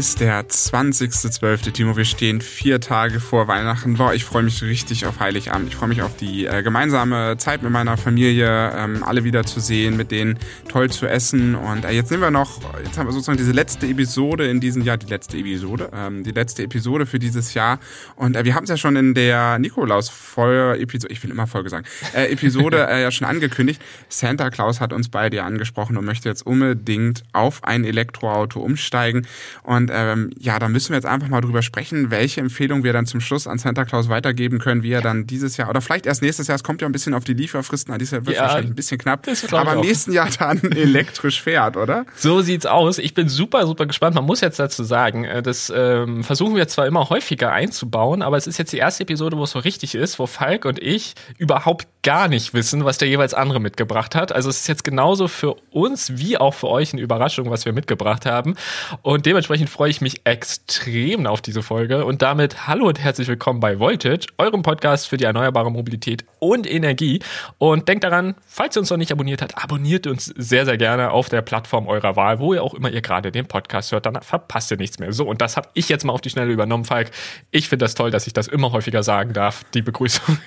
ist der 20.12. Timo, wir stehen vier Tage vor Weihnachten. Boah, ich freue mich richtig auf Heiligabend. Ich freue mich auf die äh, gemeinsame Zeit mit meiner Familie, ähm, alle wieder zu sehen, mit denen toll zu essen. Und äh, jetzt nehmen wir noch, jetzt haben wir sozusagen diese letzte Episode in diesem Jahr, die letzte Episode, ähm, die letzte Episode für dieses Jahr. Und äh, wir haben es ja schon in der Nikolaus-Episode, ich will immer Folge sagen, äh, Episode äh, ja schon angekündigt. Santa Claus hat uns beide angesprochen und möchte jetzt unbedingt auf ein Elektroauto umsteigen. Und ähm, ja, da müssen wir jetzt einfach mal drüber sprechen, welche Empfehlung wir dann zum Schluss an Santa Claus weitergeben können, wie er dann dieses Jahr oder vielleicht erst nächstes Jahr, es kommt ja ein bisschen auf die Lieferfristen an, dieses Jahr wird ja, wahrscheinlich ein bisschen knapp, aber im nächsten Jahr dann elektrisch fährt, oder? So sieht's aus. Ich bin super, super gespannt. Man muss jetzt dazu sagen, äh, das ähm, versuchen wir zwar immer häufiger einzubauen, aber es ist jetzt die erste Episode, wo es so richtig ist, wo Falk und ich überhaupt gar nicht wissen, was der jeweils andere mitgebracht hat. Also es ist jetzt genauso für uns wie auch für euch eine Überraschung, was wir mitgebracht haben. Und dementsprechend freue ich mich extrem auf diese Folge. Und damit hallo und herzlich willkommen bei Voltage, eurem Podcast für die erneuerbare Mobilität und Energie. Und denkt daran, falls ihr uns noch nicht abonniert habt, abonniert uns sehr, sehr gerne auf der Plattform eurer Wahl, wo ihr auch immer ihr gerade den Podcast hört. Dann verpasst ihr nichts mehr. So, und das habe ich jetzt mal auf die Schnelle übernommen, Falk. Ich finde das toll, dass ich das immer häufiger sagen darf, die Begrüßung.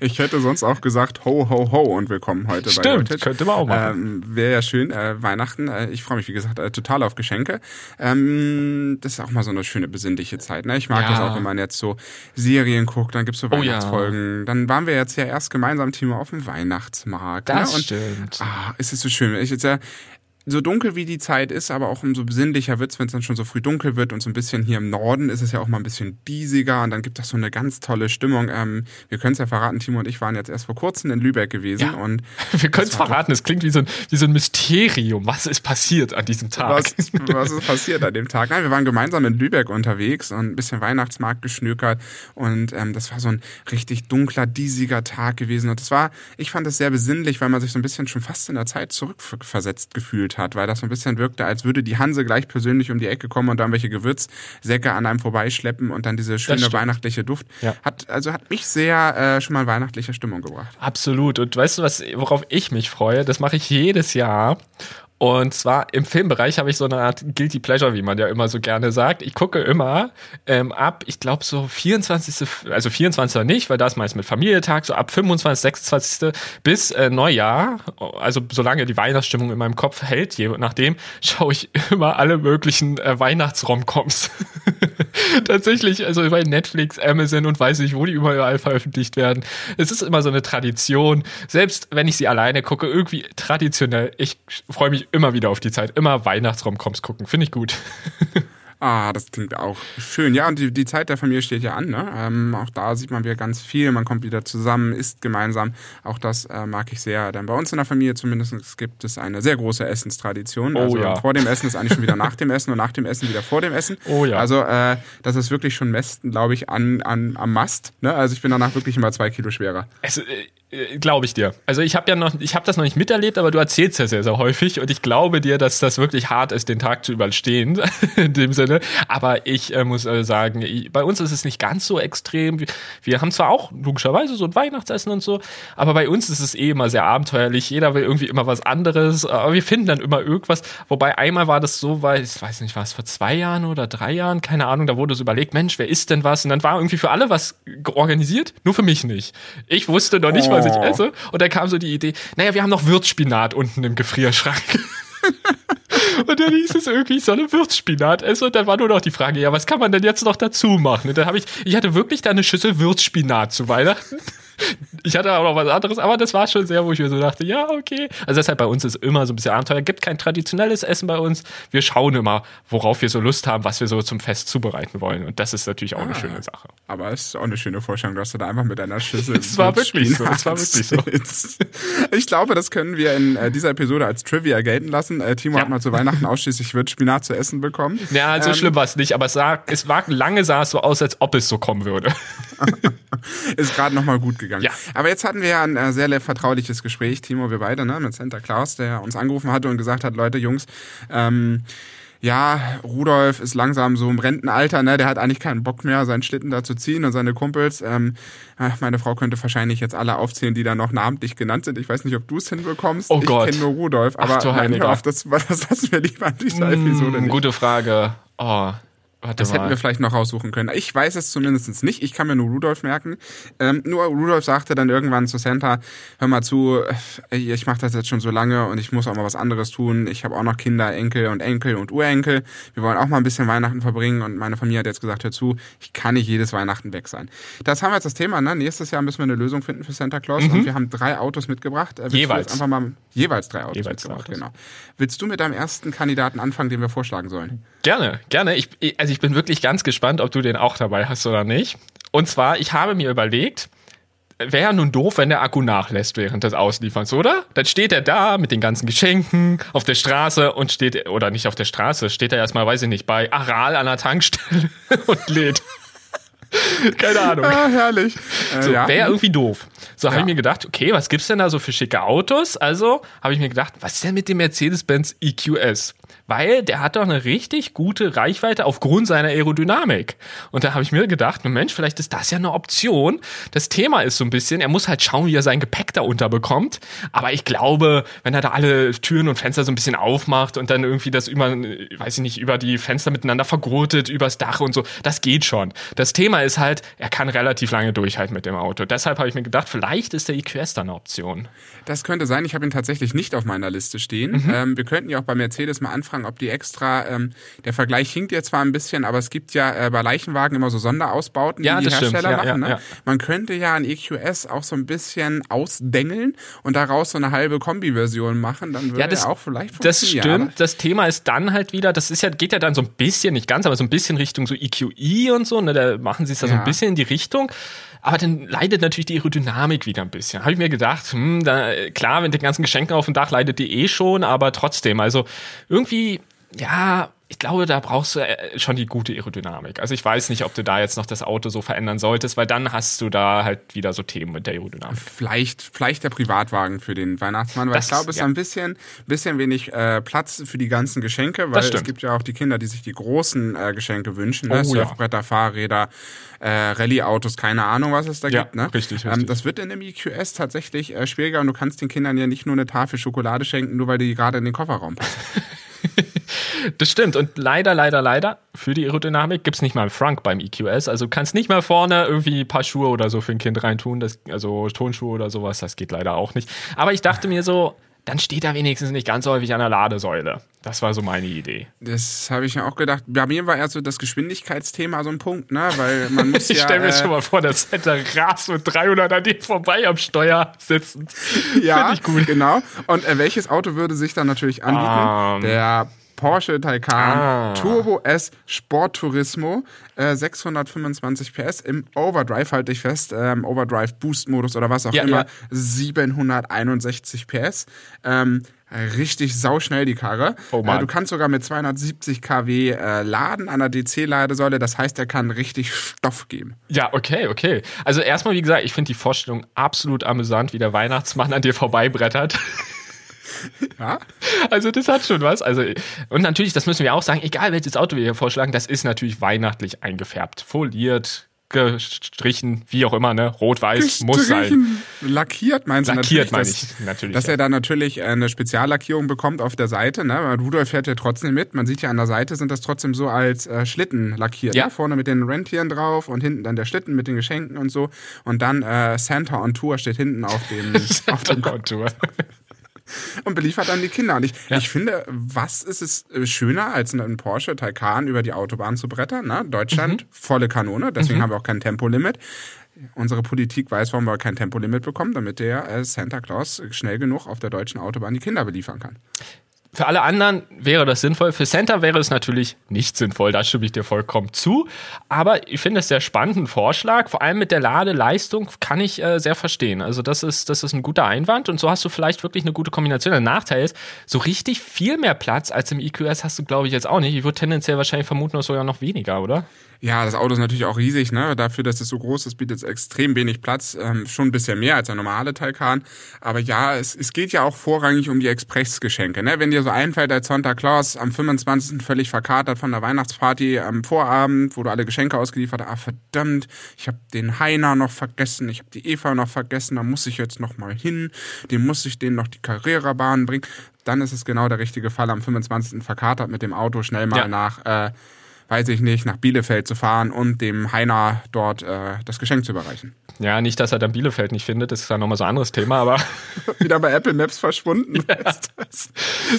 Ich hätte sonst auch gesagt, ho, ho, ho und willkommen heute Stimmt, bei Voltage. könnte man auch machen. Ähm, Wäre ja schön, äh, Weihnachten. Äh, ich freue mich, wie gesagt, äh, total auf Geschenke. Ähm, das ist auch mal so eine schöne besinnliche Zeit. Ne? Ich mag ja. das auch, wenn man jetzt so Serien guckt, dann gibt's so Weihnachtsfolgen. Oh ja. Dann waren wir jetzt ja erst gemeinsam, Timo, auf dem Weihnachtsmarkt. Das ne? Und, stimmt. Ah, ist es so schön. Ich jetzt ja so dunkel wie die Zeit ist, aber auch umso besinnlicher wird's, wenn es dann schon so früh dunkel wird und so ein bisschen hier im Norden ist es ja auch mal ein bisschen diesiger und dann gibt das so eine ganz tolle Stimmung. Ähm, wir können es ja verraten, Timo und ich waren jetzt erst vor kurzem in Lübeck gewesen ja. und wir können es verraten. Es klingt wie so, ein, wie so ein Mysterium. Was ist passiert an diesem Tag? Was, was ist passiert an dem Tag? Nein, wir waren gemeinsam in Lübeck unterwegs und ein bisschen Weihnachtsmarkt geschnökert und ähm, das war so ein richtig dunkler, diesiger Tag gewesen und das war, ich fand es sehr besinnlich, weil man sich so ein bisschen schon fast in der Zeit zurückversetzt gefühlt hat, weil das so ein bisschen wirkte, als würde die Hanse gleich persönlich um die Ecke kommen und dann welche Gewürzsäcke an einem vorbeischleppen und dann diese schöne weihnachtliche Duft. Ja. Hat, also hat mich sehr äh, schon mal weihnachtliche Stimmung gebracht. Absolut. Und weißt du, was, worauf ich mich freue? Das mache ich jedes Jahr. Und zwar im Filmbereich habe ich so eine Art Guilty Pleasure, wie man ja immer so gerne sagt. Ich gucke immer ähm, ab, ich glaube so 24. Also 24. nicht, weil da ist meist mit Familientag, so ab 25., 26. bis äh, Neujahr, also solange die Weihnachtsstimmung in meinem Kopf hält, je nachdem, schaue ich immer alle möglichen äh, Weihnachtsromcoms. Tatsächlich, also bei Netflix, Amazon und weiß nicht, wo die überall veröffentlicht werden. Es ist immer so eine Tradition. Selbst wenn ich sie alleine gucke, irgendwie traditionell. Ich freue mich immer wieder auf die Zeit. Immer Weihnachtsromcoms gucken. Finde ich gut. Ah, das klingt auch schön. Ja, und die, die Zeit der Familie steht ja an. Ne? Ähm, auch da sieht man wieder ganz viel. Man kommt wieder zusammen, isst gemeinsam. Auch das äh, mag ich sehr. Denn bei uns in der Familie zumindest gibt es eine sehr große Essenstradition. Oh, also ja. vor dem Essen ist eigentlich schon wieder nach dem Essen und nach dem Essen wieder vor dem Essen. Oh ja. Also äh, das ist wirklich schon Mesten, glaube ich, an, an, am Mast. Ne? Also ich bin danach wirklich immer zwei Kilo schwerer. Es, äh, Glaube ich dir. Also ich habe ja noch, ich habe das noch nicht miterlebt, aber du erzählst ja sehr, sehr häufig und ich glaube dir, dass das wirklich hart ist, den Tag zu überstehen in dem Sinne. Aber ich äh, muss äh, sagen, ich, bei uns ist es nicht ganz so extrem. Wir, haben zwar auch logischerweise so ein Weihnachtsessen und so, aber bei uns ist es eh immer sehr abenteuerlich. Jeder will irgendwie immer was anderes, aber wir finden dann immer irgendwas. Wobei einmal war das so, weil ich weiß nicht, war es vor zwei Jahren oder drei Jahren, keine Ahnung. Da wurde so überlegt, Mensch, wer isst denn was? Und dann war irgendwie für alle was organisiert, nur für mich nicht. Ich wusste noch nicht, oh was ich esse. Und dann kam so die Idee, naja, wir haben noch Würzspinat unten im Gefrierschrank. Und dann hieß es irgendwie, ich soll eine Würzspinat essen. Und dann war nur noch die Frage, ja, was kann man denn jetzt noch dazu machen? Und dann habe ich, ich hatte wirklich da eine Schüssel Würzspinat zu Weihnachten. Ich hatte auch noch was anderes, aber das war schon sehr, wo ich mir so dachte, ja, okay. Also deshalb bei uns ist immer so ein bisschen Abenteuer. Gibt kein traditionelles Essen bei uns. Wir schauen immer, worauf wir so Lust haben, was wir so zum Fest zubereiten wollen. Und das ist natürlich auch ah, eine schöne Sache. Aber es ist auch eine schöne Vorstellung, dass du da einfach mit einer Schüssel. Es war wirklich so. Es war wirklich so. Ich glaube, das können wir in äh, dieser Episode als Trivia gelten lassen. Äh, Timo ja. hat mal zu Weihnachten ausschließlich Spinat zu essen bekommen. Ja, so ähm, schlimm war es nicht, aber es, sah, es war lange sah es so aus, als ob es so kommen würde. ist gerade nochmal gut gegangen. Ja. Aber jetzt hatten wir ja ein äh, sehr vertrauliches Gespräch, Timo, wir beide, ne, mit Santa Claus, der uns angerufen hatte und gesagt hat, Leute, Jungs, ähm, ja, Rudolf ist langsam so im Rentenalter, ne? Der hat eigentlich keinen Bock mehr, seinen Schlitten da zu ziehen und seine Kumpels. Ähm, meine Frau könnte wahrscheinlich jetzt alle aufzählen, die da noch namentlich genannt sind. Ich weiß nicht, ob du es hinbekommst. Oh Gott. Ich kenne nur Rudolf, aber Ach, nein, hör auf, das, das lassen wir lieber an dieser mm, Episode nicht. Gute Frage. Oh, Warte das mal. hätten wir vielleicht noch raussuchen können. Ich weiß es zumindest nicht. Ich kann mir nur Rudolf merken. Ähm, nur Rudolf sagte dann irgendwann zu Santa, hör mal zu, äh, ich mache das jetzt schon so lange und ich muss auch mal was anderes tun. Ich habe auch noch Kinder, Enkel und Enkel und Urenkel. Wir wollen auch mal ein bisschen Weihnachten verbringen und meine Familie hat jetzt gesagt, hör zu, ich kann nicht jedes Weihnachten weg sein. Das haben wir jetzt das Thema. Ne? Nächstes Jahr müssen wir eine Lösung finden für Santa Claus mhm. und wir haben drei Autos mitgebracht. Äh, jeweils. Einfach mal, jeweils drei Autos jeweils mitgebracht, Autos. genau. Willst du mit deinem ersten Kandidaten anfangen, den wir vorschlagen sollen? Gerne, gerne. Ich, also ich bin wirklich ganz gespannt ob du den auch dabei hast oder nicht. Und zwar, ich habe mir überlegt, wäre ja nun doof, wenn der Akku nachlässt während des Auslieferns, oder? Dann steht er da mit den ganzen Geschenken auf der Straße und steht, oder nicht auf der Straße, steht er erstmal, weiß ich nicht, bei Aral an der Tankstelle und lädt. Keine Ahnung. Ah, herrlich. Äh, so, ja. Wäre irgendwie doof. So ja. habe ich mir gedacht, okay, was gibt's denn da so für schicke Autos? Also habe ich mir gedacht, was ist denn mit dem Mercedes-Benz EQS? Weil der hat doch eine richtig gute Reichweite aufgrund seiner Aerodynamik. Und da habe ich mir gedacht, Mensch, vielleicht ist das ja eine Option. Das Thema ist so ein bisschen, er muss halt schauen, wie er sein Gepäck da unterbekommt. Aber ich glaube, wenn er da alle Türen und Fenster so ein bisschen aufmacht und dann irgendwie das über, weiß ich nicht, über die Fenster miteinander vergurtet, übers Dach und so, das geht schon. Das Thema ist halt, er kann relativ lange durchhalten mit dem Auto. Deshalb habe ich mir gedacht, vielleicht ist der EQS da eine Option. Das könnte sein. Ich habe ihn tatsächlich nicht auf meiner Liste stehen. Mhm. Ähm, wir könnten ja auch bei Mercedes mal anfragen, ob die extra, ähm, der Vergleich hinkt jetzt zwar ein bisschen, aber es gibt ja äh, bei Leichenwagen immer so Sonderausbauten, ja, die die Hersteller ja, machen. Ja, ne? Man könnte ja ein EQS auch so ein bisschen ausdengeln und daraus so eine halbe Kombi-Version machen, dann würde ja, das, auch vielleicht funktionieren. Das stimmt. Das Thema ist dann halt wieder, das ist ja, geht ja dann so ein bisschen, nicht ganz, aber so ein bisschen Richtung so EQI und so, ne, da machen sie es da so ein bisschen in die Richtung. Aber dann leidet natürlich die Aerodynamik wieder ein bisschen. Habe ich mir gedacht, hm, da, klar, mit den ganzen Geschenken auf dem Dach leidet die eh schon, aber trotzdem, also irgendwie, ja, ich glaube, da brauchst du äh, schon die gute Aerodynamik. Also ich weiß nicht, ob du da jetzt noch das Auto so verändern solltest, weil dann hast du da halt wieder so Themen mit der Aerodynamik. Vielleicht, vielleicht der Privatwagen für den Weihnachtsmann, weil das, ich glaube, es ja. ist ein bisschen, bisschen wenig äh, Platz für die ganzen Geschenke, weil es gibt ja auch die Kinder, die sich die großen äh, Geschenke wünschen, ne? oh, Surfbretter, ja. Fahrräder, äh, Rallye-Autos, keine Ahnung, was es da ja, gibt. Ne? Richtig, richtig. Ähm, das wird in dem EQS tatsächlich äh, schwieriger und du kannst den Kindern ja nicht nur eine Tafel Schokolade schenken, nur weil die gerade in den Kofferraum passen. Das stimmt. Und leider, leider, leider, für die Aerodynamik gibt es nicht mal einen Frunk beim EQS. Also kannst nicht mal vorne irgendwie ein paar Schuhe oder so für ein Kind reintun. Das, also Tonschuhe oder sowas, das geht leider auch nicht. Aber ich dachte mir so, dann steht er wenigstens nicht ganz häufig an der Ladesäule. Das war so meine Idee. Das habe ich mir auch gedacht. Bei mir war eher so das Geschwindigkeitsthema so ein Punkt, ne? Weil man muss ich ja. Stelle mir äh, schon mal vor, dass hätte Ras mit 300 an dem vorbei am Steuer sitzen. Ja, ich gut. genau. Und äh, welches Auto würde sich dann natürlich anbieten? Um, ähm. der Porsche Taycan ah. Turbo S Sport Turismo, äh, 625 PS im Overdrive, halte ich fest, ähm, Overdrive Boost Modus oder was auch ja, immer, ja. 761 PS. Ähm, richtig sauschnell die Karre. Oh äh, du kannst sogar mit 270 kW äh, laden an der DC-Ladesäule. Das heißt, er kann richtig Stoff geben. Ja, okay, okay. Also erstmal, wie gesagt, ich finde die Vorstellung absolut amüsant, wie der Weihnachtsmann an dir vorbeibrettert. Ja. Also das hat schon was. Also und natürlich, das müssen wir auch sagen, egal welches Auto wir hier vorschlagen, das ist natürlich weihnachtlich eingefärbt, foliert, gestrichen, wie auch immer, ne? Rot-Weiß muss sein. Lackiert meinst du Lackiert meine ich natürlich. Dass ja. er da natürlich eine Speziallackierung bekommt auf der Seite, ne? Rudolf fährt ja trotzdem mit. Man sieht ja an der Seite sind das trotzdem so als äh, Schlitten lackiert. Ja. Ne? Vorne mit den Rentieren drauf und hinten dann der Schlitten mit den Geschenken und so. Und dann äh, Santa on Tour steht hinten auf dem, auf dem on Tour und beliefert dann die Kinder. Und ich, ja. ich finde, was ist es äh, schöner, als einen Porsche Taycan über die Autobahn zu brettern? Ne? Deutschland, mhm. volle Kanone, deswegen mhm. haben wir auch kein Tempolimit. Unsere Politik weiß, warum wir kein Tempolimit bekommen, damit der äh, Santa Claus schnell genug auf der deutschen Autobahn die Kinder beliefern kann. Für alle anderen wäre das sinnvoll. Für Center wäre es natürlich nicht sinnvoll. Da stimme ich dir vollkommen zu. Aber ich finde es sehr spannenden Vorschlag. Vor allem mit der Ladeleistung kann ich äh, sehr verstehen. Also das ist, das ist ein guter Einwand. Und so hast du vielleicht wirklich eine gute Kombination. Der Nachteil ist, so richtig viel mehr Platz als im EQS hast du, glaube ich, jetzt auch nicht. Ich würde tendenziell wahrscheinlich vermuten, sogar noch weniger, oder? Ja, das Auto ist natürlich auch riesig, ne? Dafür, dass es so groß ist, bietet es extrem wenig Platz. Ähm, schon ein bisschen mehr als der normale Taycan. Aber ja, es, es geht ja auch vorrangig um die Expressgeschenke, ne? Wenn dir so einfällt als Santa Claus am 25. völlig verkatert von der Weihnachtsparty am Vorabend, wo du alle Geschenke ausgeliefert hast, ah verdammt, ich habe den Heiner noch vergessen, ich habe die Eva noch vergessen, da muss ich jetzt noch mal hin, dem muss ich denen noch die Carrera-Bahn bringen. Dann ist es genau der richtige Fall am 25. verkatert mit dem Auto schnell mal ja. nach äh, weiß ich nicht, nach Bielefeld zu fahren und dem Heiner dort äh, das Geschenk zu überreichen. Ja, nicht, dass er dann Bielefeld nicht findet, das ist dann nochmal so ein anderes Thema, aber. Wieder bei Apple Maps verschwunden. Ja.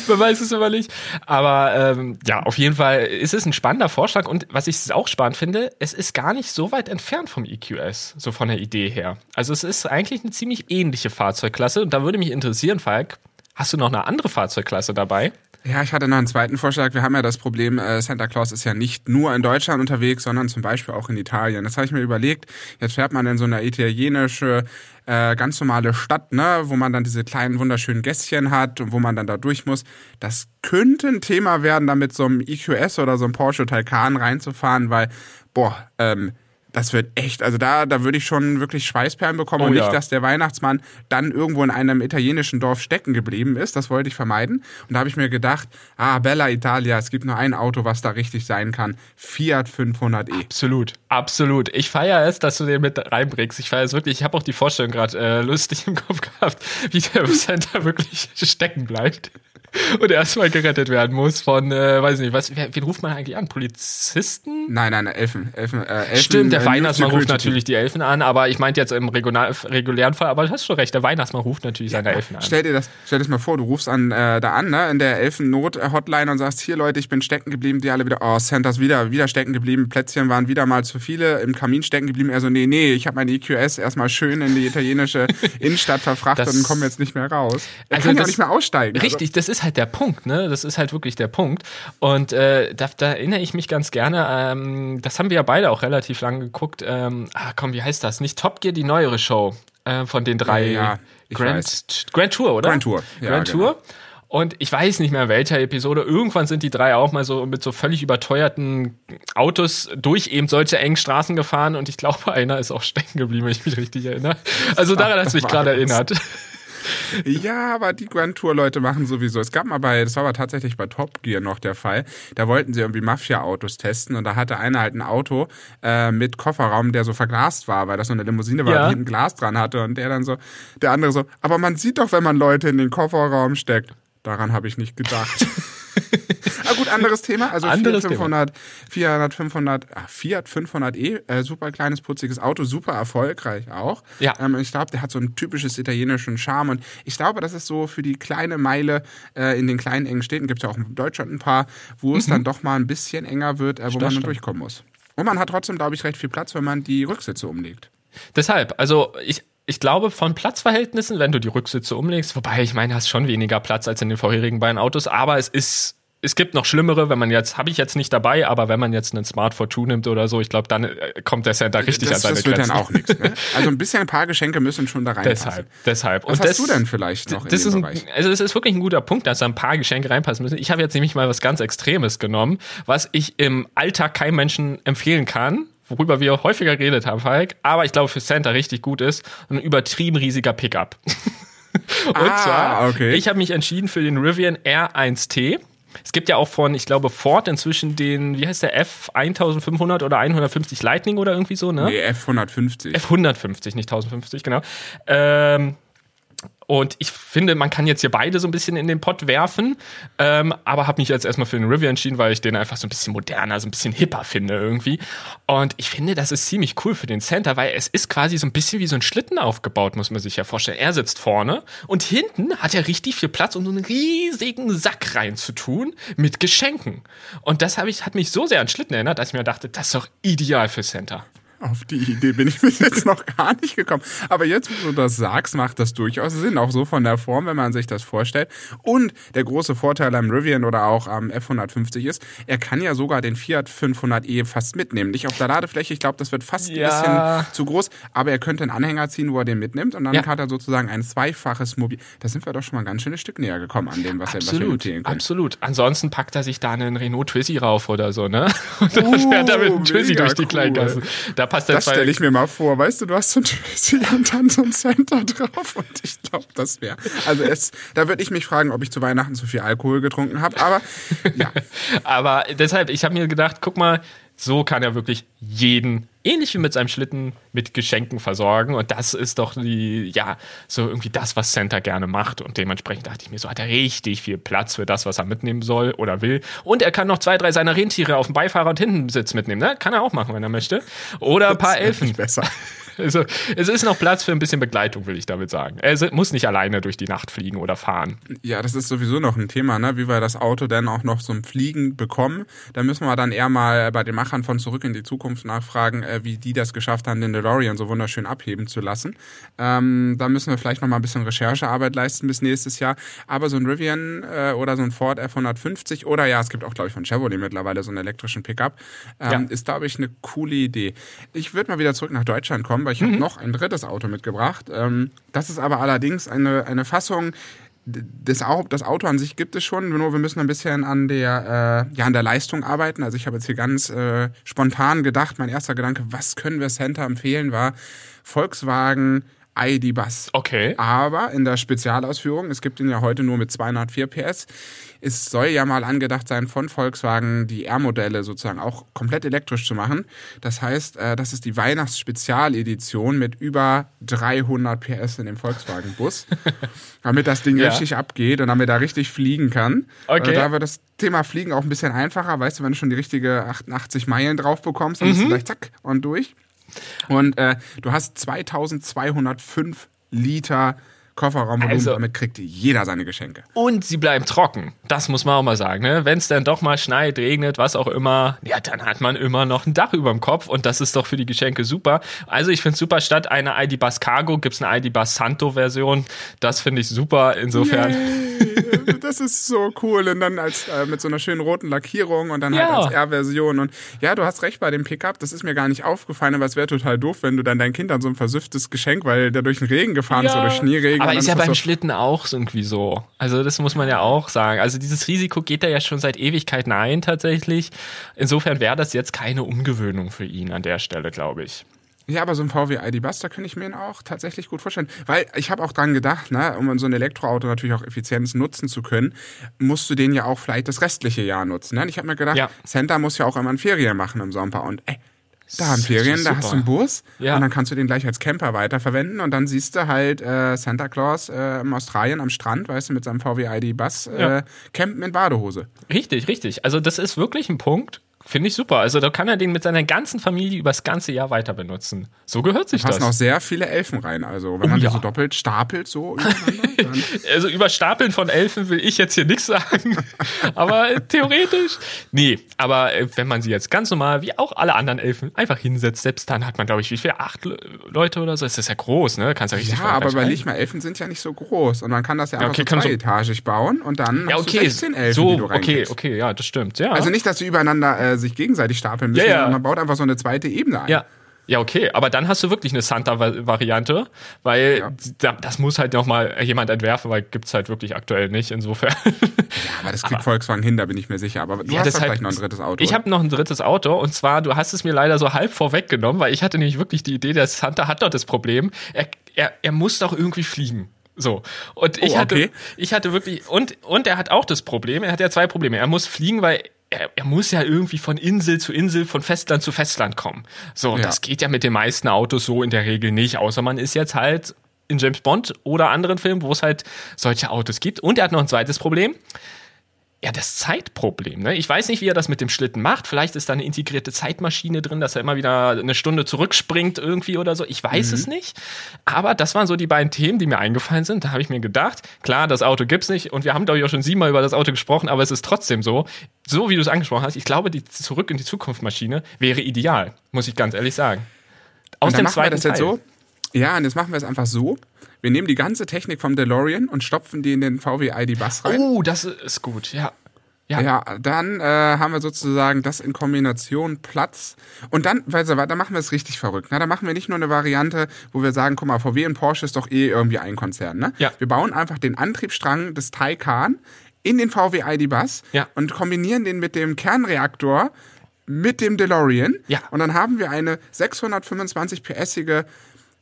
Man weiß es immer nicht. Aber ähm, ja, auf jeden Fall ist es ein spannender Vorschlag und was ich auch spannend finde, es ist gar nicht so weit entfernt vom EQS, so von der Idee her. Also es ist eigentlich eine ziemlich ähnliche Fahrzeugklasse und da würde mich interessieren, Falk, hast du noch eine andere Fahrzeugklasse dabei? Ja, ich hatte noch einen zweiten Vorschlag. Wir haben ja das Problem, äh, Santa Claus ist ja nicht nur in Deutschland unterwegs, sondern zum Beispiel auch in Italien. Das habe ich mir überlegt. Jetzt fährt man in so eine italienische, äh, ganz normale Stadt, ne, wo man dann diese kleinen wunderschönen Gässchen hat und wo man dann da durch muss. Das könnte ein Thema werden, da mit so einem EQS oder so einem Porsche Taycan reinzufahren, weil, boah, ähm, das wird echt, also da, da würde ich schon wirklich Schweißperlen bekommen oh, und nicht, ja. dass der Weihnachtsmann dann irgendwo in einem italienischen Dorf stecken geblieben ist. Das wollte ich vermeiden. Und da habe ich mir gedacht, ah, Bella Italia, es gibt nur ein Auto, was da richtig sein kann. Fiat 500e. Absolut, absolut. Ich feiere es, dass du den mit reinbringst. Ich feiere es wirklich. Ich habe auch die Vorstellung gerade äh, lustig im Kopf gehabt, wie der Center wirklich stecken bleibt und erstmal gerettet werden muss von, äh, weiß nicht, was, wen ruft man eigentlich an? Polizisten? Nein, nein, Elfen. Elfen, äh, Elfen Stimmt, der äh, Weihnachtsmann ruft natürlich die Elfen an, aber ich meinte jetzt im regional, regulären Fall, aber du hast schon recht, der Weihnachtsmann ruft natürlich seine Elfen an. Stell dir das, stell dir das mal vor, du rufst an, äh, da an, ne, in der Elfen-Not-Hotline und sagst, hier Leute, ich bin stecken geblieben, die alle wieder, oh, Santas wieder, wieder stecken geblieben, Plätzchen waren wieder mal zu viele, im Kamin stecken geblieben, er so, nee, nee, ich habe meine EQS erstmal schön in die italienische Innenstadt verfrachtet das, und komme jetzt nicht mehr raus. Er also kann ja nicht mehr aussteigen. Also richtig, also. das ist halt der Punkt, ne? Das ist halt wirklich der Punkt. Und äh, da, da erinnere ich mich ganz gerne, ähm, das haben wir ja beide auch relativ lange geguckt. Ähm, ah, komm, wie heißt das? Nicht Top Gear, die neuere Show äh, von den drei. Ja, Grand, Grand Tour, oder? Grand Tour. Ja, Grand genau. Tour. Und ich weiß nicht mehr welcher Episode. Irgendwann sind die drei auch mal so mit so völlig überteuerten Autos durch eben solche engen Straßen gefahren. Und ich glaube, einer ist auch stecken geblieben, wenn ich mich richtig erinnere. Also daran hast du mich gerade erinnert. Ja, aber die Grand Tour Leute machen sowieso. Es gab mal bei, das war aber tatsächlich bei Top Gear noch der Fall. Da wollten sie irgendwie Mafia-Autos testen und da hatte einer halt ein Auto äh, mit Kofferraum, der so verglast war, weil das so eine Limousine war, ja. die ein Glas dran hatte und der dann so, der andere so, aber man sieht doch, wenn man Leute in den Kofferraum steckt. Daran habe ich nicht gedacht. gut, anderes Thema. Also anderes Fiat 500, Fiat 500, ah, Fiat 500e, äh, super kleines, putziges Auto, super erfolgreich auch. Ja. Ähm, ich glaube, der hat so einen typisches italienischen Charme und ich glaube, das ist so für die kleine Meile äh, in den kleinen engen Städten, gibt es ja auch in Deutschland ein paar, wo mhm. es dann doch mal ein bisschen enger wird, äh, wo man dann durchkommen muss. Und man hat trotzdem, glaube ich, recht viel Platz, wenn man die Rücksitze umlegt. Deshalb, also ich, ich glaube, von Platzverhältnissen, wenn du die Rücksitze umlegst, wobei ich meine, hast schon weniger Platz als in den vorherigen beiden Autos, aber es ist es gibt noch schlimmere, wenn man jetzt, habe ich jetzt nicht dabei, aber wenn man jetzt einen Smart Fortwo nimmt oder so, ich glaube, dann äh, kommt der Center richtig das, an seine. Das wird dann auch nichts. Ne? Also ein bisschen ein paar Geschenke müssen schon da reinpassen. Deshalb, deshalb. Was und hast das, du denn vielleicht noch das in dem ist ein, Also es ist wirklich ein guter Punkt, dass da ein paar Geschenke reinpassen müssen. Ich habe jetzt nämlich mal was ganz Extremes genommen, was ich im Alltag keinem Menschen empfehlen kann, worüber wir häufiger geredet haben, Falk, aber ich glaube für Center richtig gut ist, ein übertrieben riesiger Pickup. Und ah, zwar, okay. ich habe mich entschieden für den Rivian R1T. Es gibt ja auch von, ich glaube, Ford inzwischen den, wie heißt der, F1500 oder 150 Lightning oder irgendwie so, ne? Nee, F150. F150, nicht 1050, genau. Ähm, und ich finde, man kann jetzt hier beide so ein bisschen in den Pott werfen, ähm, aber habe mich jetzt erstmal für den Rivian entschieden, weil ich den einfach so ein bisschen moderner, so ein bisschen hipper finde irgendwie. Und ich finde, das ist ziemlich cool für den Center, weil es ist quasi so ein bisschen wie so ein Schlitten aufgebaut, muss man sich ja vorstellen. Er sitzt vorne und hinten hat er richtig viel Platz, um so einen riesigen Sack reinzutun mit Geschenken. Und das ich, hat mich so sehr an Schlitten erinnert, dass ich mir dachte, das ist doch ideal für Center. Auf die Idee bin ich bis jetzt noch gar nicht gekommen. Aber jetzt, wo du das sagst, macht das durchaus Sinn. Auch so von der Form, wenn man sich das vorstellt. Und der große Vorteil am Rivian oder auch am F150 ist, er kann ja sogar den Fiat 500e fast mitnehmen. Nicht auf der Ladefläche. Ich glaube, das wird fast ja. ein bisschen zu groß. Aber er könnte einen Anhänger ziehen, wo er den mitnimmt. Und dann ja. hat er sozusagen ein zweifaches Mobil. Da sind wir doch schon mal ein ganz schönes Stück näher gekommen an dem, was, absolut, er, was wir empfehlen können. Absolut. Ansonsten packt er sich da einen Renault Twizy rauf oder so, ne? Und dann uh, fährt er mit dem Twizy durch die cool. Kleingassen. Da passt der Das stelle ich mir mal vor. Weißt du, du hast so ein Twizy und dann so ein Center drauf und ich glaube, das wäre. Also es, da würde ich mich fragen, ob ich zu Weihnachten zu viel Alkohol getrunken habe. Aber ja. aber deshalb, ich habe mir gedacht, guck mal, So kann er wirklich jeden, ähnlich wie mit seinem Schlitten, mit Geschenken versorgen. Und das ist doch die, ja, so irgendwie das, was Santa gerne macht. Und dementsprechend dachte ich mir, so hat er richtig viel Platz für das, was er mitnehmen soll oder will. Und er kann noch zwei, drei seiner Rentiere auf dem Beifahrer- und Hintensitz mitnehmen. Ne? Kann er auch machen, wenn er möchte. Oder ein paar Elfen. Besser. Also, es ist noch Platz für ein bisschen Begleitung, will ich damit sagen. Er muss nicht alleine durch die Nacht fliegen oder fahren. Ja, das ist sowieso noch ein Thema, ne? wie wir das Auto dann auch noch zum Fliegen bekommen. Da müssen wir dann eher mal bei den Machern von Zurück in die Zukunft nachfragen, äh, wie die das geschafft haben, den DeLorean so wunderschön abheben zu lassen. Ähm, da müssen wir vielleicht noch mal ein bisschen Recherchearbeit leisten bis nächstes Jahr. Aber so ein Rivian äh, oder so ein Ford F150 oder ja, es gibt auch, glaube ich, von Chevrolet mittlerweile so einen elektrischen Pickup, ähm, ja. ist, glaube ich, eine coole Idee. Ich würde mal wieder zurück nach Deutschland kommen, weil ich mhm. habe noch ein drittes Auto mitgebracht. Ähm, das ist aber allerdings eine, eine Fassung, das, das Auto an sich gibt es schon, nur wir müssen ein bisschen an der, äh, ja, an der Leistung arbeiten. Also ich habe jetzt hier ganz äh, spontan gedacht, mein erster Gedanke, was können wir Center empfehlen, war Volkswagen ID Bus. Okay. Aber in der Spezialausführung, es gibt ihn ja heute nur mit 204 PS, es soll ja mal angedacht sein, von Volkswagen die R-Modelle sozusagen auch komplett elektrisch zu machen. Das heißt, äh, das ist die Weihnachtsspezialedition mit über 300 PS in dem Volkswagen-Bus, damit das Ding ja. richtig abgeht und damit er richtig fliegen kann. Okay. Da wird das Thema Fliegen auch ein bisschen einfacher. Weißt du, wenn du schon die richtige 88 Meilen drauf bekommst, dann mhm. bist du mhm. gleich zack und durch. Und äh, du hast 2205 Liter Kofferraumvolumen, also, damit kriegt jeder seine Geschenke. Und sie bleiben trocken. Das muss man auch mal sagen. Ne? Wenn es dann doch mal schneit, regnet, was auch immer, ja, dann hat man immer noch ein Dach über dem Kopf und das ist doch für die Geschenke super. Also ich finde es super, statt einer ID Bus Cargo gibt es eine ID Bus Santo Version. Das finde ich super. Insofern. Yay. das ist so cool. Und dann als äh, mit so einer schönen roten Lackierung und dann halt ja. halt als R-Version. Und ja, du hast recht bei dem Pickup. Das ist mir gar nicht aufgefallen, aber es wäre total doof, wenn du dann deinen Kindern so ein versüfftes Geschenk, weil der durch den Regen gefahren ja. ist oder Schneeregen aber ist ja beim so Schlitten auch irgendwie so. Also das muss man ja auch sagen. Also dieses Risiko geht da ja schon seit Ewigkeiten ein tatsächlich. Insofern wäre das jetzt keine Umgewöhnung für ihn an der Stelle, glaube ich. Ja, aber so ein VW ID Buster könnte ich mir ihn auch tatsächlich gut vorstellen. Weil ich habe auch dran gedacht, ne, um so ein Elektroauto natürlich auch effizient nutzen zu können, musst du den ja auch vielleicht das restliche Jahr nutzen. Ne? Ich habe mir gedacht, ja. Santa muss ja auch immer ein Ferien machen im Sommer. Und ey, da haben Ferien, da hast du einen Bus ja. und dann kannst du den gleich als Camper weiterverwenden und dann siehst du halt äh, Santa Claus äh, in Australien am Strand, weißt du, mit seinem VW ID Bus äh, ja. campen in Badehose. Richtig, richtig. Also das ist wirklich ein Punkt, Finde ich super. Also da kann er den mit seiner ganzen Familie übers ganze Jahr weiter benutzen. So gehört sich da passen das. passen auch sehr viele Elfen rein. Also wenn oh, man ja. die so doppelt stapelt, so Also über Stapeln von Elfen will ich jetzt hier nichts sagen. aber theoretisch. Nee, aber äh, wenn man sie jetzt ganz normal, wie auch alle anderen Elfen, einfach hinsetzt, selbst dann hat man, glaube ich, wie viel? Acht Leute oder so? Das ist ja groß, ne? Kannst ja richtig Ja, aber überleg mal, Elfen sind ja nicht so groß. Und man kann das ja einfach ja, okay, so zweietagig so bauen und dann ja, okay, 16 Elfen, so, Okay, okay, ja, das stimmt. Ja. Also nicht, dass sie übereinander äh, sich gegenseitig stapeln müssen, ja, ja. man baut einfach so eine zweite Ebene ein. Ja. Ja, okay, aber dann hast du wirklich eine Santa-Variante, weil ja. das muss halt nochmal jemand entwerfen, weil gibt's halt wirklich aktuell nicht, insofern. Ja, aber das kriegt aber, Volkswagen hin, da bin ich mir sicher. Aber du ja, hast vielleicht noch ein drittes Auto. Ich habe noch ein drittes Auto und zwar, du hast es mir leider so halb vorweggenommen, weil ich hatte nämlich wirklich die Idee, der Santa hat doch das Problem, er, er, er muss doch irgendwie fliegen. So. Und ich oh, okay. hatte, ich hatte wirklich, und, und er hat auch das Problem, er hat ja zwei Probleme. Er muss fliegen, weil er, er muss ja irgendwie von Insel zu Insel, von Festland zu Festland kommen. So, ja. das geht ja mit den meisten Autos so in der Regel nicht, außer man ist jetzt halt in James Bond oder anderen Filmen, wo es halt solche Autos gibt. Und er hat noch ein zweites Problem ja, das Zeitproblem. Ne? Ich weiß nicht, wie er das mit dem Schlitten macht. Vielleicht ist da eine integrierte Zeitmaschine drin, dass er immer wieder eine Stunde zurückspringt irgendwie oder so. Ich weiß mhm. es nicht. Aber das waren so die beiden Themen, die mir eingefallen sind. Da habe ich mir gedacht, klar, das Auto gibt's nicht. Und wir haben, glaube ich, auch schon siebenmal über das Auto gesprochen, aber es ist trotzdem so. So wie du es angesprochen hast, ich glaube, die Zurück in die Zukunft Maschine wäre ideal, muss ich ganz ehrlich sagen. Aus dem zweiten wir das Teil. jetzt so? Ja, und jetzt machen wir es einfach so. Wir nehmen die ganze Technik vom DeLorean und stopfen die in den VW ID Bus rein. Oh, das ist gut, ja. Ja. ja, dann äh, haben wir sozusagen das in Kombination Platz. Und dann, weißt du, da machen wir es richtig verrückt. Ne? Da machen wir nicht nur eine Variante, wo wir sagen, guck mal, VW und Porsche ist doch eh irgendwie ein Konzern. Ne? Ja. Wir bauen einfach den Antriebsstrang des Taycan in den VW ID Bus ja. und kombinieren den mit dem Kernreaktor mit dem DeLorean. Ja. Und dann haben wir eine 625 PS-ige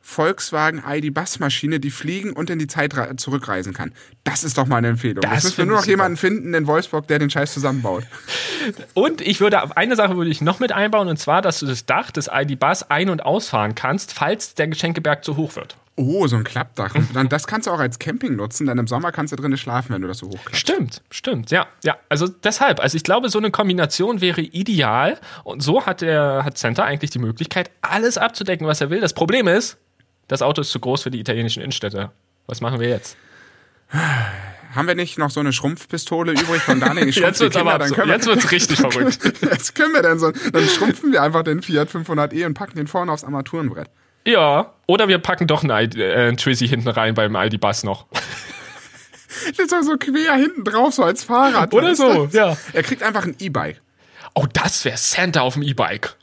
Volkswagen ID Bassmaschine, die fliegen und in die Zeit zurückreisen kann. Das ist doch mal eine Empfehlung. Das Jetzt müssen wir nur noch super. jemanden finden in Wolfsburg, der den Scheiß zusammenbaut. Und ich würde, eine Sache würde ich noch mit einbauen, und zwar, dass du das Dach des ID Bus ein- und ausfahren kannst, falls der Geschenkeberg zu hoch wird. Oh, so ein Klappdach. dann, das kannst du auch als Camping nutzen, denn im Sommer kannst du drinnen schlafen, wenn du das so hochklappst. Stimmt, stimmt, ja. Ja, also deshalb, also ich glaube, so eine Kombination wäre ideal und so hat der hat Center eigentlich die Möglichkeit, alles abzudecken, was er will. Das Problem ist, das Auto ist zu groß für die italienischen Innenstädte. Was machen wir jetzt? Haben wir nicht noch so eine Schrumpfpistole übrig von Daniel? Ich jetzt wird's aber dann können jetzt wird's richtig verrückt. jetzt können wir dann so, dann schrumpfen wir einfach den Fiat 500e und packen den vorne aufs Armaturenbrett. Ja, oder wir packen doch einen, äh, einen Trizzy hinten rein beim ID Bus noch. Das ist so quer hinten drauf, so als Fahrrad. Oder so, ja. Er kriegt einfach ein E-Bike. Oh, das wäre Santa auf dem E-Bike.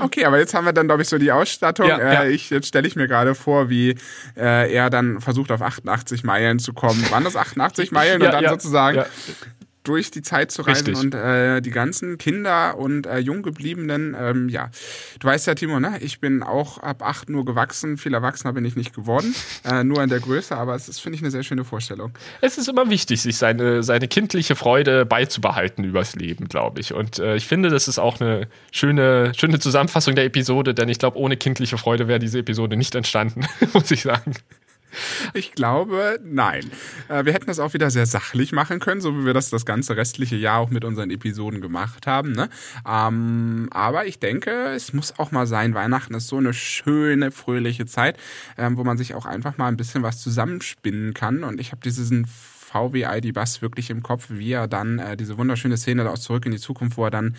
Okay, aber jetzt haben wir dann, glaube ich, so die Ausstattung. Ja, äh, ja. Ich, jetzt stelle ich mir gerade vor, wie äh, er dann versucht, auf 88 Meilen zu kommen. Waren das 88 Meilen? Ja, und dann sozusagen durch die Zeit zu reisen Richtig. und äh, die ganzen Kinder und äh, Junggebliebenen, ähm, ja. Du weißt ja, Timo, ne? Ich bin auch ab acht nur gewachsen, viel erwachsener bin ich nicht geworden, äh, nur in der Größe, aber es ist, finde ich, eine sehr schöne Vorstellung. Es ist immer wichtig, sich seine, seine kindliche Freude beizubehalten übers Leben, glaube ich. Und äh, ich finde, das ist auch eine schöne, schöne Zusammenfassung der Episode, denn ich glaube, ohne kindliche Freude wäre diese Episode nicht entstanden, muss ich sagen. Ich glaube, nein. Äh, wir hätten das auch wieder sehr sachlich machen können, so wie wir das das ganze restliche Jahr auch mit unseren Episoden gemacht haben. Ne? Ähm, aber ich denke, es muss auch mal sein. Weihnachten ist so eine schöne, fröhliche Zeit, ähm, wo man sich auch einfach mal ein bisschen was zusammenspinnen kann. Und ich habe diesen VW ID Bus wirklich im Kopf, wie er dann äh, diese wunderschöne Szene aus Zurück in die Zukunft, wo er dann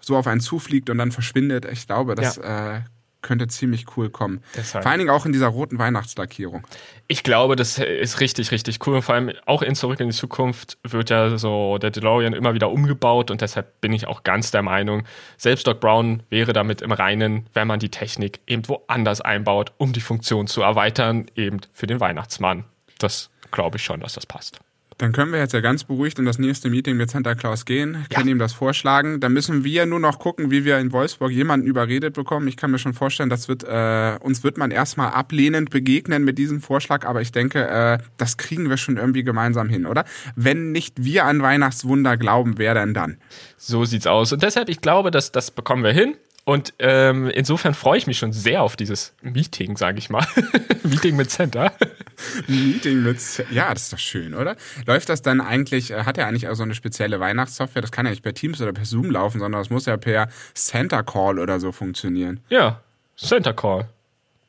so auf einen zufliegt und dann verschwindet. Ich glaube, das ja. äh, könnte ziemlich cool kommen. Deshalb. Vor allen Dingen auch in dieser roten Weihnachtslackierung. Ich glaube, das ist richtig, richtig cool. Und vor allem auch in Zurück in die Zukunft wird ja so der DeLorean immer wieder umgebaut und deshalb bin ich auch ganz der Meinung, selbst Doc Brown wäre damit im Reinen, wenn man die Technik eben woanders einbaut, um die Funktion zu erweitern, eben für den Weihnachtsmann. Das glaube ich schon, dass das passt. Dann können wir jetzt ja ganz beruhigt in das nächste Meeting mit Santa Claus gehen, können ja. ihm das vorschlagen. Dann müssen wir nur noch gucken, wie wir in Wolfsburg jemanden überredet bekommen. Ich kann mir schon vorstellen, das wird äh, uns wird man erstmal ablehnend begegnen mit diesem Vorschlag, aber ich denke, äh, das kriegen wir schon irgendwie gemeinsam hin, oder? Wenn nicht wir an Weihnachtswunder glauben, wer denn dann? So sieht's aus. Und deshalb, ich glaube, dass das bekommen wir hin. Und ähm, insofern freue ich mich schon sehr auf dieses Meeting, sage ich mal. Meeting mit Center. Meeting mit Ja, das ist doch schön, oder? Läuft das dann eigentlich, äh, hat er eigentlich auch so eine spezielle Weihnachtssoftware? Das kann ja nicht per Teams oder per Zoom laufen, sondern das muss ja per Center Call oder so funktionieren. Ja, Center Call.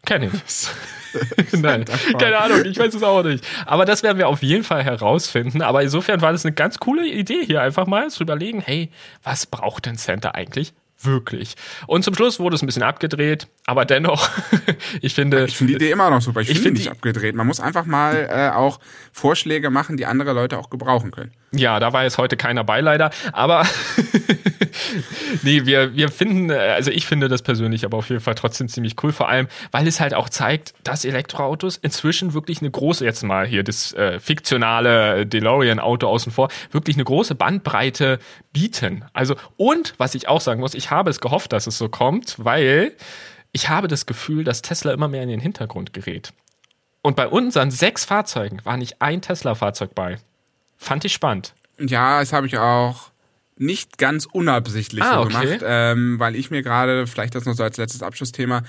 Kenne ich. Nein, keine Ahnung, ich weiß es auch nicht. Aber das werden wir auf jeden Fall herausfinden. Aber insofern war das eine ganz coole Idee hier, einfach mal zu überlegen, hey, was braucht denn Center eigentlich? Wirklich. Und zum Schluss wurde es ein bisschen abgedreht, aber dennoch, ich finde. Ich finde die Idee immer noch super. Ich, ich finde nicht abgedreht. Man muss einfach mal äh, auch Vorschläge machen, die andere Leute auch gebrauchen können. Ja, da war jetzt heute keiner bei leider, aber nee, wir, wir finden, äh, also ich finde das persönlich aber auf jeden Fall trotzdem ziemlich cool, vor allem, weil es halt auch zeigt, dass Elektroautos inzwischen wirklich eine große, jetzt mal hier das äh, fiktionale DeLorean-Auto außen vor, wirklich eine große Bandbreite bieten. Also, und was ich auch sagen muss, ich habe es gehofft, dass es so kommt, weil ich habe das Gefühl, dass Tesla immer mehr in den Hintergrund gerät. Und bei unseren sechs Fahrzeugen war nicht ein Tesla-Fahrzeug bei. Fand ich spannend. Ja, das habe ich auch nicht ganz unabsichtlich ah, so okay. gemacht, ähm, weil ich mir gerade, vielleicht das noch so als letztes Abschlussthema,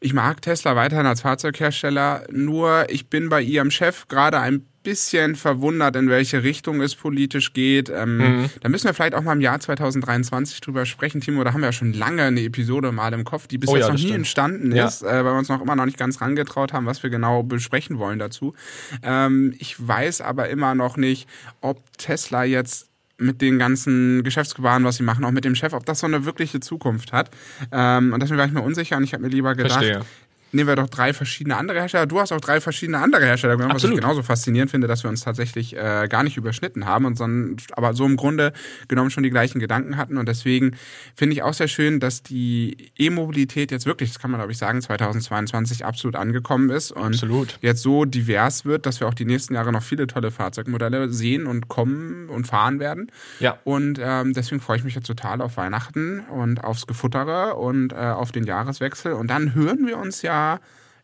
ich mag Tesla weiterhin als Fahrzeughersteller, nur ich bin bei ihrem Chef gerade ein bisschen verwundert, in welche Richtung es politisch geht. Ähm, mhm. Da müssen wir vielleicht auch mal im Jahr 2023 drüber sprechen, Timo. Da haben wir ja schon lange eine Episode mal im Kopf, die bis oh, jetzt ja, noch nie stimmt. entstanden ja. ist, äh, weil wir uns noch immer noch nicht ganz rangetraut haben, was wir genau besprechen wollen dazu. Ähm, ich weiß aber immer noch nicht, ob Tesla jetzt mit den ganzen Geschäftsgebaren, was sie machen, auch mit dem Chef, ob das so eine wirkliche Zukunft hat. Ähm, und deswegen war ich mir unsicher und ich habe mir lieber gedacht, Verstehe nehmen wir doch drei verschiedene andere Hersteller. Du hast auch drei verschiedene andere Hersteller genommen, was ich genauso faszinierend finde, dass wir uns tatsächlich äh, gar nicht überschnitten haben und sondern aber so im Grunde genommen schon die gleichen Gedanken hatten. Und deswegen finde ich auch sehr schön, dass die E-Mobilität jetzt wirklich, das kann man glaube ich sagen, 2022 absolut angekommen ist und absolut. jetzt so divers wird, dass wir auch die nächsten Jahre noch viele tolle Fahrzeugmodelle sehen und kommen und fahren werden. Ja. Und ähm, deswegen freue ich mich jetzt total auf Weihnachten und aufs Gefuttere und äh, auf den Jahreswechsel. Und dann hören wir uns ja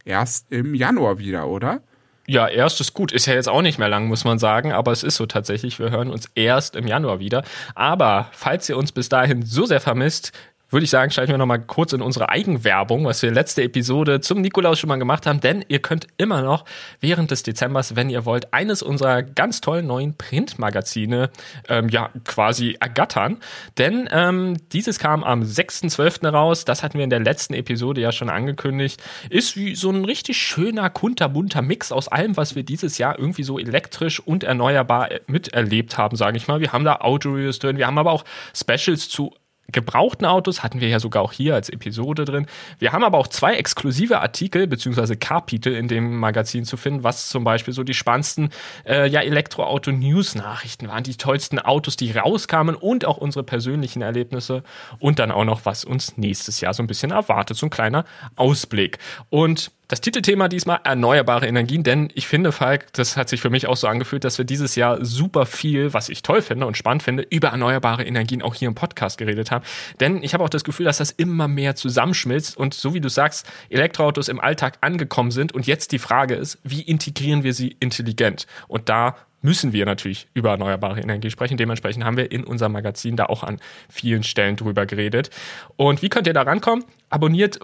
erst im Januar wieder, oder? Ja, erst ist gut. Ist ja jetzt auch nicht mehr lang, muss man sagen. Aber es ist so tatsächlich. Wir hören uns erst im Januar wieder. Aber falls ihr uns bis dahin so sehr vermisst, würde ich sagen, schalten wir nochmal kurz in unsere Eigenwerbung, was wir letzte Episode zum Nikolaus schon mal gemacht haben, denn ihr könnt immer noch während des Dezembers, wenn ihr wollt, eines unserer ganz tollen neuen Printmagazine ähm, ja quasi ergattern. Denn ähm, dieses kam am 6.12. raus, das hatten wir in der letzten Episode ja schon angekündigt, ist wie so ein richtig schöner, kunterbunter Mix aus allem, was wir dieses Jahr irgendwie so elektrisch und erneuerbar miterlebt haben, sage ich mal. Wir haben da Autoreviews drin, wir haben aber auch Specials zu gebrauchten Autos hatten wir ja sogar auch hier als Episode drin. Wir haben aber auch zwei exklusive Artikel beziehungsweise Kapitel in dem Magazin zu finden, was zum Beispiel so die spannendsten äh, ja, Elektroauto-News-Nachrichten waren, die tollsten Autos, die rauskamen und auch unsere persönlichen Erlebnisse und dann auch noch, was uns nächstes Jahr so ein bisschen erwartet, so ein kleiner Ausblick. Und das Titelthema diesmal erneuerbare Energien, denn ich finde, Falk, das hat sich für mich auch so angefühlt, dass wir dieses Jahr super viel, was ich toll finde und spannend finde, über erneuerbare Energien auch hier im Podcast geredet haben. Denn ich habe auch das Gefühl, dass das immer mehr zusammenschmilzt und so wie du sagst, Elektroautos im Alltag angekommen sind und jetzt die Frage ist, wie integrieren wir sie intelligent? Und da müssen wir natürlich über erneuerbare Energie sprechen. Dementsprechend haben wir in unserem Magazin da auch an vielen Stellen drüber geredet. Und wie könnt ihr da rankommen? Abonniert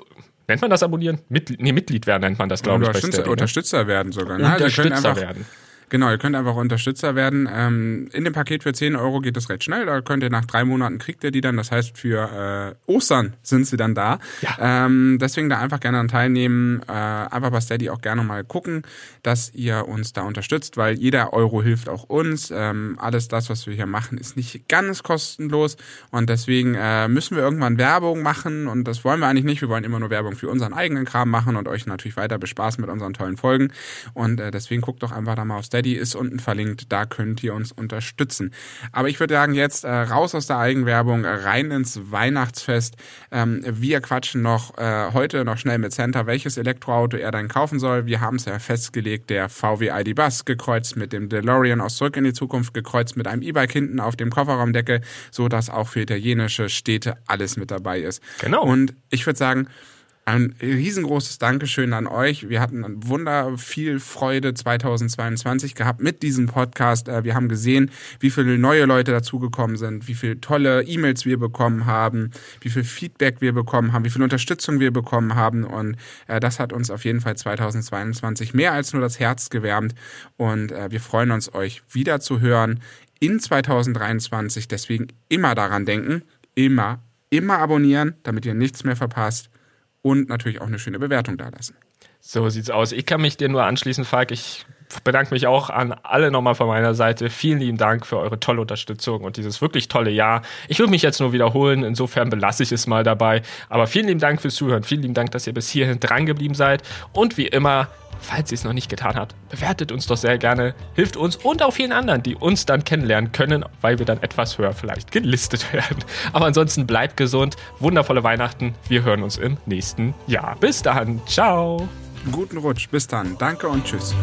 Nennt man das abonnieren? Mitglied, nee, Mitglied werden nennt man das, glaube ich. Unterstützer, Unterstützer werden sogar. Ne? Unterstützer also werden. Genau, ihr könnt einfach Unterstützer werden. Ähm, in dem Paket für 10 Euro geht es recht schnell. Da könnt ihr nach drei Monaten kriegt ihr die dann. Das heißt, für äh, Ostern sind sie dann da. Ja. Ähm, deswegen da einfach gerne an teilnehmen. Äh, einfach bei Steady auch gerne mal gucken, dass ihr uns da unterstützt, weil jeder Euro hilft auch uns. Ähm, alles das, was wir hier machen, ist nicht ganz kostenlos. Und deswegen äh, müssen wir irgendwann Werbung machen. Und das wollen wir eigentlich nicht. Wir wollen immer nur Werbung für unseren eigenen Kram machen und euch natürlich weiter bespaßen mit unseren tollen Folgen. Und äh, deswegen guckt doch einfach da mal auf Steady Steady ist unten verlinkt, da könnt ihr uns unterstützen. Aber ich würde sagen, jetzt äh, raus aus der Eigenwerbung, rein ins Weihnachtsfest. Ähm, wir quatschen noch äh, heute noch schnell mit Center, welches Elektroauto er dann kaufen soll. Wir haben es ja festgelegt, der VW ID Bus gekreuzt mit dem DeLorean aus Zurück in die Zukunft, gekreuzt mit einem E-Bike hinten auf dem Kofferraumdeckel, so dass auch für italienische Städte alles mit dabei ist. Genau. Und ich würde sagen, ein riesengroßes Dankeschön an euch. Wir hatten wunder viel Freude 2022 gehabt mit diesem Podcast. Äh, wir haben gesehen, wie viele neue Leute dazugekommen sind, wie viele tolle E-Mails wir bekommen haben, wie viel Feedback wir bekommen haben, wie viel Unterstützung wir bekommen haben. Und äh, das hat uns auf jeden Fall 2022 mehr als nur das Herz gewärmt. Und äh, wir freuen uns, euch wieder zu hören in 2023. Deswegen immer daran denken, immer, immer abonnieren, damit ihr nichts mehr verpasst und natürlich auch eine schöne Bewertung dalassen. So sieht's aus. Ich kann mich dir nur anschließen, Falk. Ich bedanke mich auch an alle nochmal von meiner Seite. Vielen lieben Dank für eure tolle Unterstützung und dieses wirklich tolle Jahr. Ich würde mich jetzt nur wiederholen, insofern belasse ich es mal dabei. Aber vielen lieben Dank fürs Zuhören. Vielen lieben Dank, dass ihr bis hierhin dran geblieben seid. Und wie immer, falls ihr es noch nicht getan habt, bewertet uns doch sehr gerne, hilft uns und auch vielen anderen, die uns dann kennenlernen können, weil wir dann etwas höher vielleicht gelistet werden. Aber ansonsten bleibt gesund, wundervolle Weihnachten. Wir hören uns im nächsten Jahr. Bis dann. Ciao. Guten Rutsch. Bis dann. Danke und tschüss.